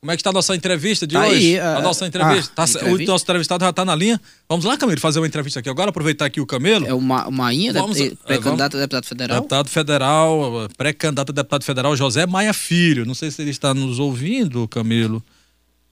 Como é que está a nossa entrevista de tá hoje? Aí, a, a nossa entrevista. Ah, tá, entrevista. O nosso entrevistado já está na linha. Vamos lá, Camilo, fazer uma entrevista aqui agora, aproveitar aqui o Camelo. É o Ma Mainha, pré-candidato a deputado federal? Deputado federal, pré-candidato a deputado federal José Maia Filho. Não sei se ele está nos ouvindo, Camilo.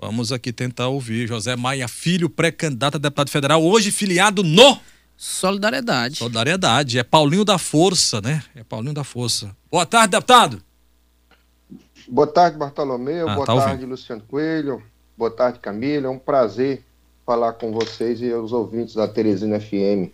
Vamos aqui tentar ouvir. José Maia Filho, pré-candidato a deputado federal, hoje filiado no. Solidariedade. Solidariedade. É Paulinho da Força, né? É Paulinho da Força. Boa tarde, deputado. Boa tarde, Bartolomeu. Ah, boa tá tarde, ouvindo. Luciano Coelho. Boa tarde, Camila. É um prazer falar com vocês e os ouvintes da Teresina FM.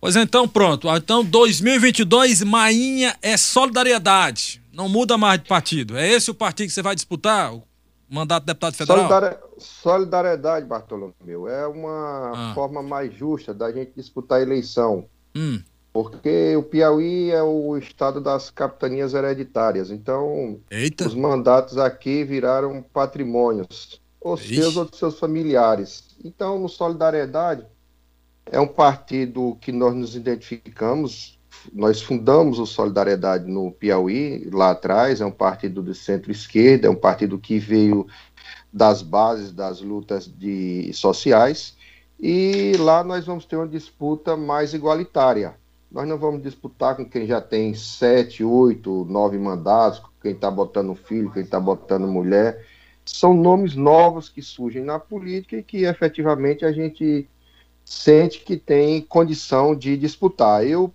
Pois então, pronto. Então, 2022, Mainha é solidariedade. Não muda mais de partido. É esse o partido que você vai disputar? O mandato de deputado federal? Solidariedade, Bartolomeu. É uma ah. forma mais justa da gente disputar a eleição. Hum porque o Piauí é o estado das capitanias hereditárias, então Eita. os mandatos aqui viraram patrimônios, os Ixi. seus ou dos seus familiares. Então, no Solidariedade, é um partido que nós nos identificamos, nós fundamos o Solidariedade no Piauí, lá atrás, é um partido de centro-esquerda, é um partido que veio das bases das lutas de sociais, e lá nós vamos ter uma disputa mais igualitária nós não vamos disputar com quem já tem sete, oito, nove mandatos, com quem está botando filho, quem está botando mulher. São nomes novos que surgem na política e que efetivamente a gente sente que tem condição de disputar. Eu,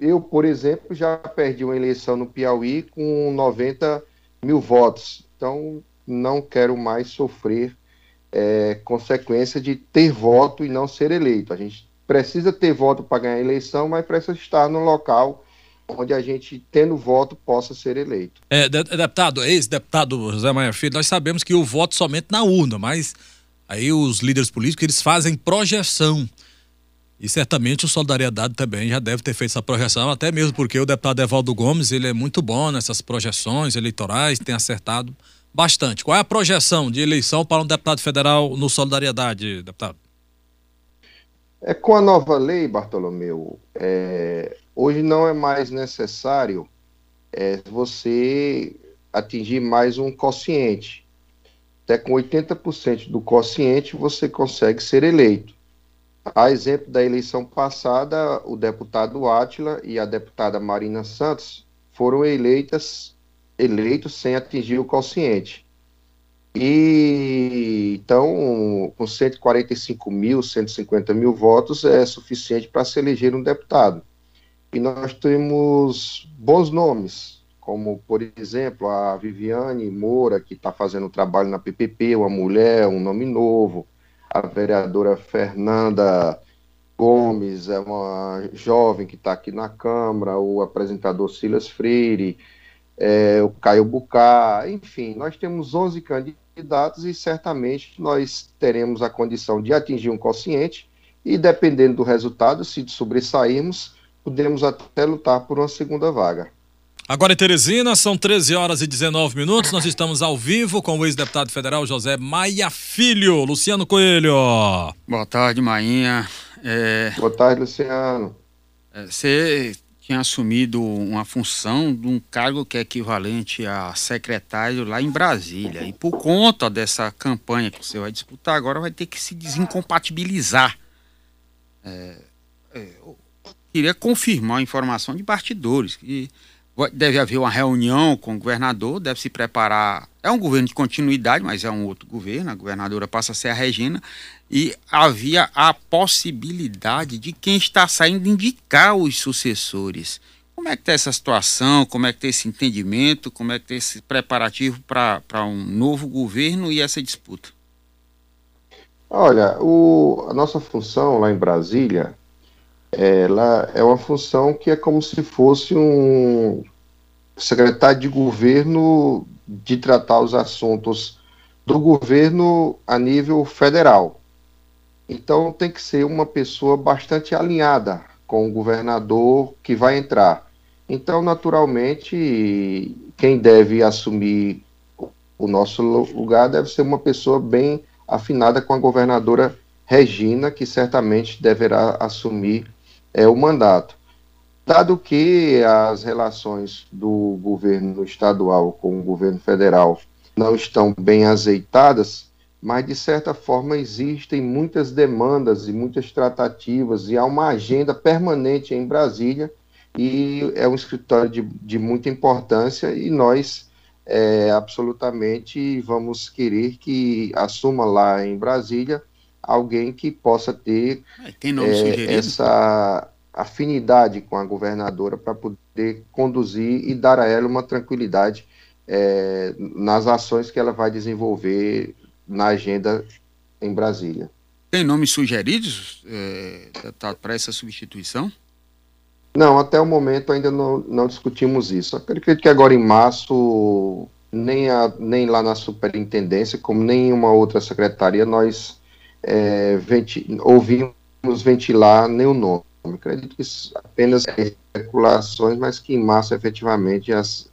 eu por exemplo, já perdi uma eleição no Piauí com 90 mil votos. Então, não quero mais sofrer é, consequência de ter voto e não ser eleito. A gente precisa ter voto para ganhar a eleição, mas precisa estar no local onde a gente, tendo voto, possa ser eleito. É, deputado, ex-deputado José Maia Filho, nós sabemos que o voto somente na urna, mas aí os líderes políticos, eles fazem projeção. E certamente o Solidariedade também já deve ter feito essa projeção, até mesmo porque o deputado Evaldo Gomes, ele é muito bom nessas projeções eleitorais, tem acertado bastante. Qual é a projeção de eleição para um deputado federal no Solidariedade, deputado? É, com a nova lei, Bartolomeu, é, hoje não é mais necessário é, você atingir mais um quociente. Até com 80% do quociente você consegue ser eleito. A exemplo da eleição passada, o deputado Átila e a deputada Marina Santos foram eleitas, eleitos sem atingir o quociente. E então, com 145 mil, 150 mil votos é suficiente para se eleger um deputado. E nós temos bons nomes, como, por exemplo, a Viviane Moura, que está fazendo trabalho na PPP, uma mulher, um nome novo. A vereadora Fernanda Gomes é uma jovem que está aqui na Câmara, o apresentador Silas Freire, é, o Caio Bucá, enfim, nós temos 11 candidatos e certamente nós teremos a condição de atingir um quociente e, dependendo do resultado, se sobressairmos, podemos até lutar por uma segunda vaga. Agora em Teresina, são 13 horas e 19 minutos. Nós estamos ao vivo com o ex-deputado federal José Maia Filho. Luciano Coelho. Boa tarde, Mainha. É... Boa tarde, Luciano. É, você tinha assumido uma função de um cargo que é equivalente a secretário lá em Brasília. E por conta dessa campanha que você vai disputar agora, vai ter que se desincompatibilizar. É, é, queria confirmar a informação de bastidores, que deve haver uma reunião com o governador, deve se preparar. É um governo de continuidade, mas é um outro governo, a governadora passa a ser a Regina, e havia a possibilidade de quem está saindo indicar os sucessores. Como é que está essa situação? Como é que está esse entendimento? Como é que está esse preparativo para um novo governo e essa disputa? Olha, o, a nossa função lá em Brasília, ela é uma função que é como se fosse um secretário de governo de tratar os assuntos do governo a nível federal. Então tem que ser uma pessoa bastante alinhada com o governador que vai entrar. Então, naturalmente, quem deve assumir o nosso lugar deve ser uma pessoa bem afinada com a governadora Regina, que certamente deverá assumir é, o mandato. Dado que as relações do governo estadual com o governo federal não estão bem azeitadas, mas de certa forma existem muitas demandas e muitas tratativas e há uma agenda permanente em Brasília e é um escritório de, de muita importância e nós é, absolutamente vamos querer que assuma lá em Brasília alguém que possa ter é, essa afinidade com a governadora para poder conduzir e dar a ela uma tranquilidade é, nas ações que ela vai desenvolver na agenda em Brasília. Tem nomes sugeridos, é, para essa substituição? Não, até o momento ainda não, não discutimos isso. acredito que agora em março, nem, a, nem lá na superintendência, como nem em uma outra secretaria, nós é, venti ouvimos ventilar nenhum nome. acredito que apenas especulações, mas que em março efetivamente as,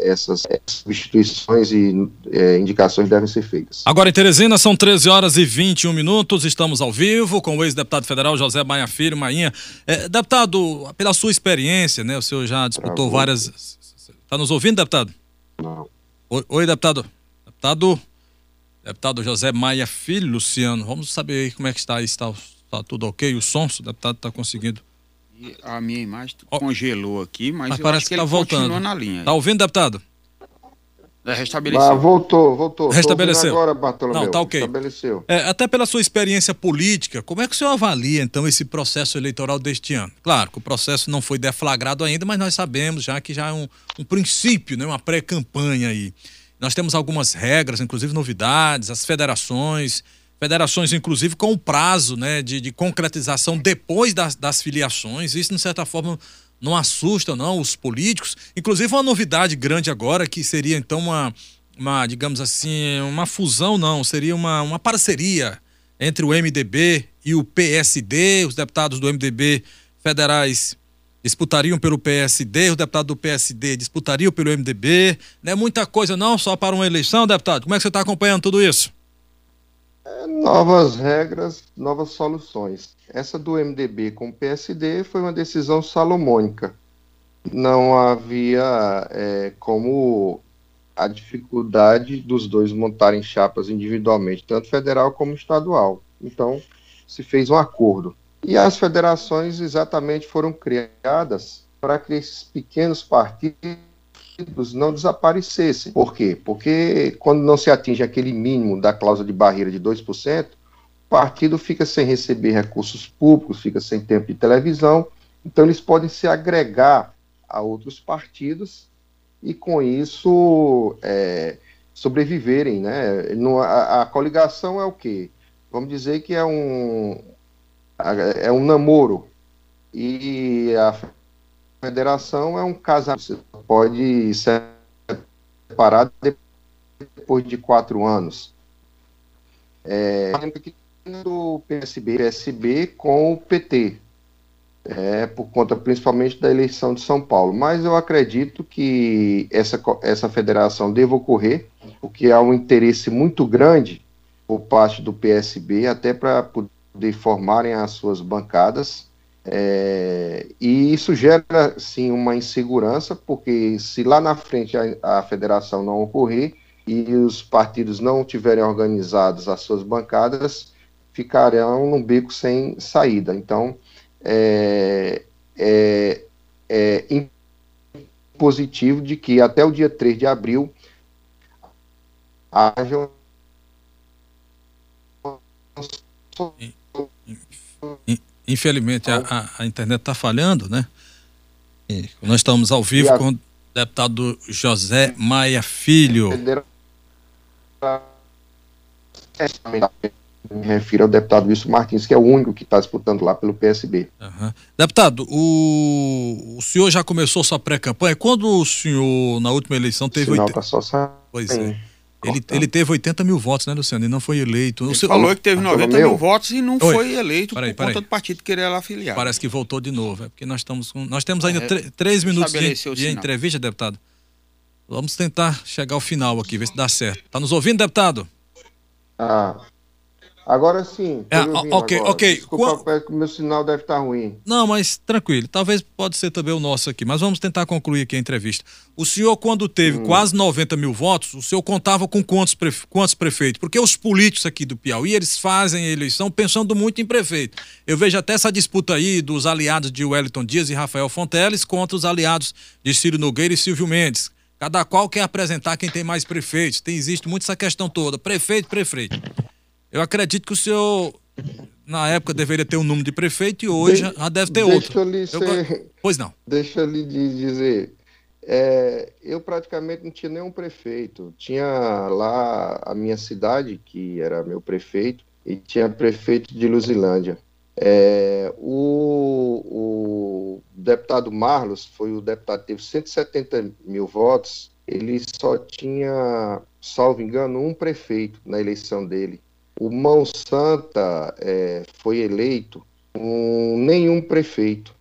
essas substituições e é, indicações devem ser feitas. Agora em Teresina são 13 horas e 21 minutos, estamos ao vivo com o ex-deputado federal José Maia Filho, Mainha. É, deputado, pela sua experiência, né, o senhor já disputou Travou. várias... Está nos ouvindo, deputado? Não. Oi, oi, deputado. Deputado, deputado José Maia Filho, Luciano, vamos saber aí como é que está, está, está tudo ok, o som, o deputado está conseguindo a minha imagem oh. congelou aqui, mas, mas parece que, que tá voltando. na linha. Tá ouvindo, deputado? É, restabeleceu. Ah, voltou, voltou. Restabeleceu. Agora, Bartolomeu. Não, tá ok. Restabeleceu. É, até pela sua experiência política, como é que o senhor avalia, então, esse processo eleitoral deste ano? Claro que o processo não foi deflagrado ainda, mas nós sabemos já que já é um, um princípio, né, uma pré-campanha aí. Nós temos algumas regras, inclusive novidades, as federações, federações, inclusive, com prazo né, de, de concretização depois das, das filiações. Isso, de certa forma, não assusta, não, os políticos. Inclusive, uma novidade grande agora, que seria, então, uma, uma digamos assim, uma fusão, não, seria uma, uma parceria entre o MDB e o PSD. Os deputados do MDB federais disputariam pelo PSD, os deputados do PSD disputariam pelo MDB. Não é muita coisa, não, só para uma eleição, deputado. Como é que você está acompanhando tudo isso? Novas regras, novas soluções. Essa do MDB com o PSD foi uma decisão salomônica. Não havia é, como a dificuldade dos dois montarem chapas individualmente, tanto federal como estadual. Então, se fez um acordo. E as federações exatamente foram criadas para que esses pequenos partidos não desaparecessem. Por quê? Porque quando não se atinge aquele mínimo da cláusula de barreira de 2%, o partido fica sem receber recursos públicos, fica sem tempo de televisão, então eles podem se agregar a outros partidos e com isso é, sobreviverem, né? a, a, coligação é o quê? Vamos dizer que é um é um namoro e a federação é um casamento. Você pode separar depois de quatro anos. É, do PSB, PSB com o PT, é, por conta principalmente da eleição de São Paulo. Mas eu acredito que essa, essa federação deva ocorrer, porque há um interesse muito grande por parte do PSB, até para poder formarem as suas bancadas é, e isso gera, sim, uma insegurança, porque se lá na frente a, a, federação não ocorrer e os partidos não tiverem organizados as suas bancadas, ficarão num beco sem saída. Então, é, é, é positivo de que até o dia 3 de abril haja Infelizmente a, a, a internet está falhando, né? E nós estamos ao vivo com o deputado José Maia Filho. Me refiro ao deputado Wilson Martins, que é o único que está disputando lá pelo PSB. Uhum. Deputado, o, o senhor já começou sua pré-campanha. Quando o senhor, na última eleição, teve. O sinal 80... tá só saindo. Pois é. Ele, ele teve 80 mil votos, né, Luciano? Ele não foi eleito. Ele falou que teve 90 mil votos e não Oi. foi eleito por conta do partido querer lá afiliar. Parece que voltou de novo. É porque nós estamos com, Nós temos ainda é, três minutos de, de entrevista, deputado. Vamos tentar chegar ao final aqui, ver se dá certo. Tá nos ouvindo, deputado? Ah. Agora sim. É, ok, agora. ok. Desculpa, Qual... o meu sinal deve estar ruim. Não, mas tranquilo. Talvez pode ser também o nosso aqui. Mas vamos tentar concluir aqui a entrevista. O senhor, quando teve hum. quase 90 mil votos, o senhor contava com quantos, prefe... quantos prefeitos? Porque os políticos aqui do Piauí, eles fazem eleição pensando muito em prefeito. Eu vejo até essa disputa aí dos aliados de Wellington Dias e Rafael Fonteles contra os aliados de Ciro Nogueira e Silvio Mendes. Cada qual quer apresentar quem tem mais prefeitos. Tem, existe muito essa questão toda. Prefeito, prefeito. Eu acredito que o senhor, na época, deveria ter um número de prefeito e hoje de, já deve ter outro. Lhe ser, eu, pois não. Deixa eu lhe dizer. É, eu praticamente não tinha nenhum prefeito. Tinha lá a minha cidade, que era meu prefeito, e tinha prefeito de Luzilândia. É, o, o, deputado Marlos foi o deputado que teve 170 mil votos. Ele só tinha, salvo engano, um prefeito na eleição dele. O Mão Santa é, foi eleito com nenhum prefeito.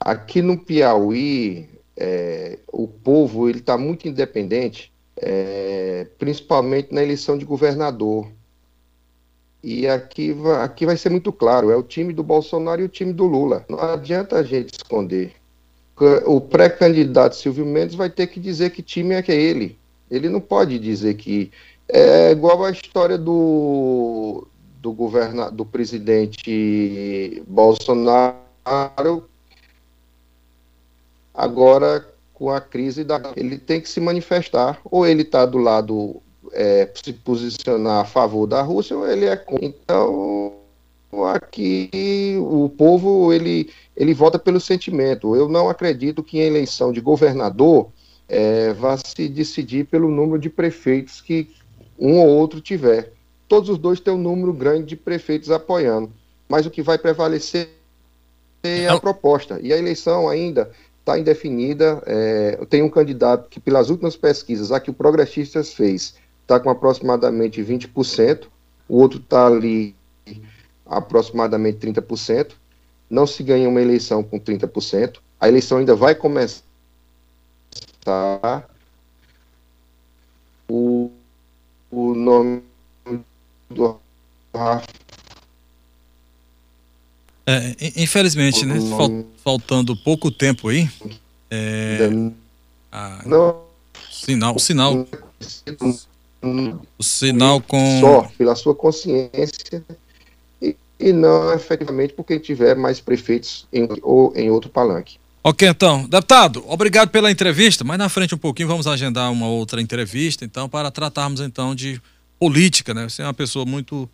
Aqui no Piauí, é, o povo ele está muito independente, é, principalmente na eleição de governador. E aqui, aqui vai ser muito claro: é o time do Bolsonaro e o time do Lula. Não adianta a gente esconder. O pré-candidato Silvio Mendes vai ter que dizer que time é que é ele. Ele não pode dizer que é igual a história do, do, governa, do presidente Bolsonaro, agora com a crise da. Ele tem que se manifestar, ou ele está do lado, é, se posicionar a favor da Rússia, ou ele é contra. Então, aqui o povo ele, ele vota pelo sentimento. Eu não acredito que em eleição de governador é, vá se decidir pelo número de prefeitos que um ou outro tiver. Todos os dois têm um número grande de prefeitos apoiando, mas o que vai prevalecer é a proposta. E a eleição ainda está indefinida. É, tem um candidato que, pelas últimas pesquisas, a que o Progressistas fez, está com aproximadamente 20%, o outro está ali aproximadamente 30%. Não se ganha uma eleição com 30%. A eleição ainda vai começar. O o nome do Rafa. É, infelizmente, né? Faltando pouco tempo aí. É... Ah, não. Sinal, o sinal. O sinal com. Só pela sua consciência e, e não efetivamente por quem tiver mais prefeitos em, ou em outro palanque. Ok, então. Deputado, obrigado pela entrevista. Mais na frente um pouquinho vamos agendar uma outra entrevista, então, para tratarmos então de política, né? Você é uma pessoa muito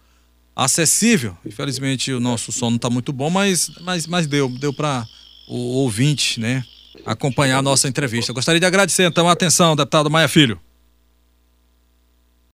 acessível. Infelizmente o nosso som não está muito bom, mas, mas, mas deu, deu para o ouvinte, né, acompanhar a nossa entrevista. gostaria de agradecer então a atenção, deputado Maia Filho.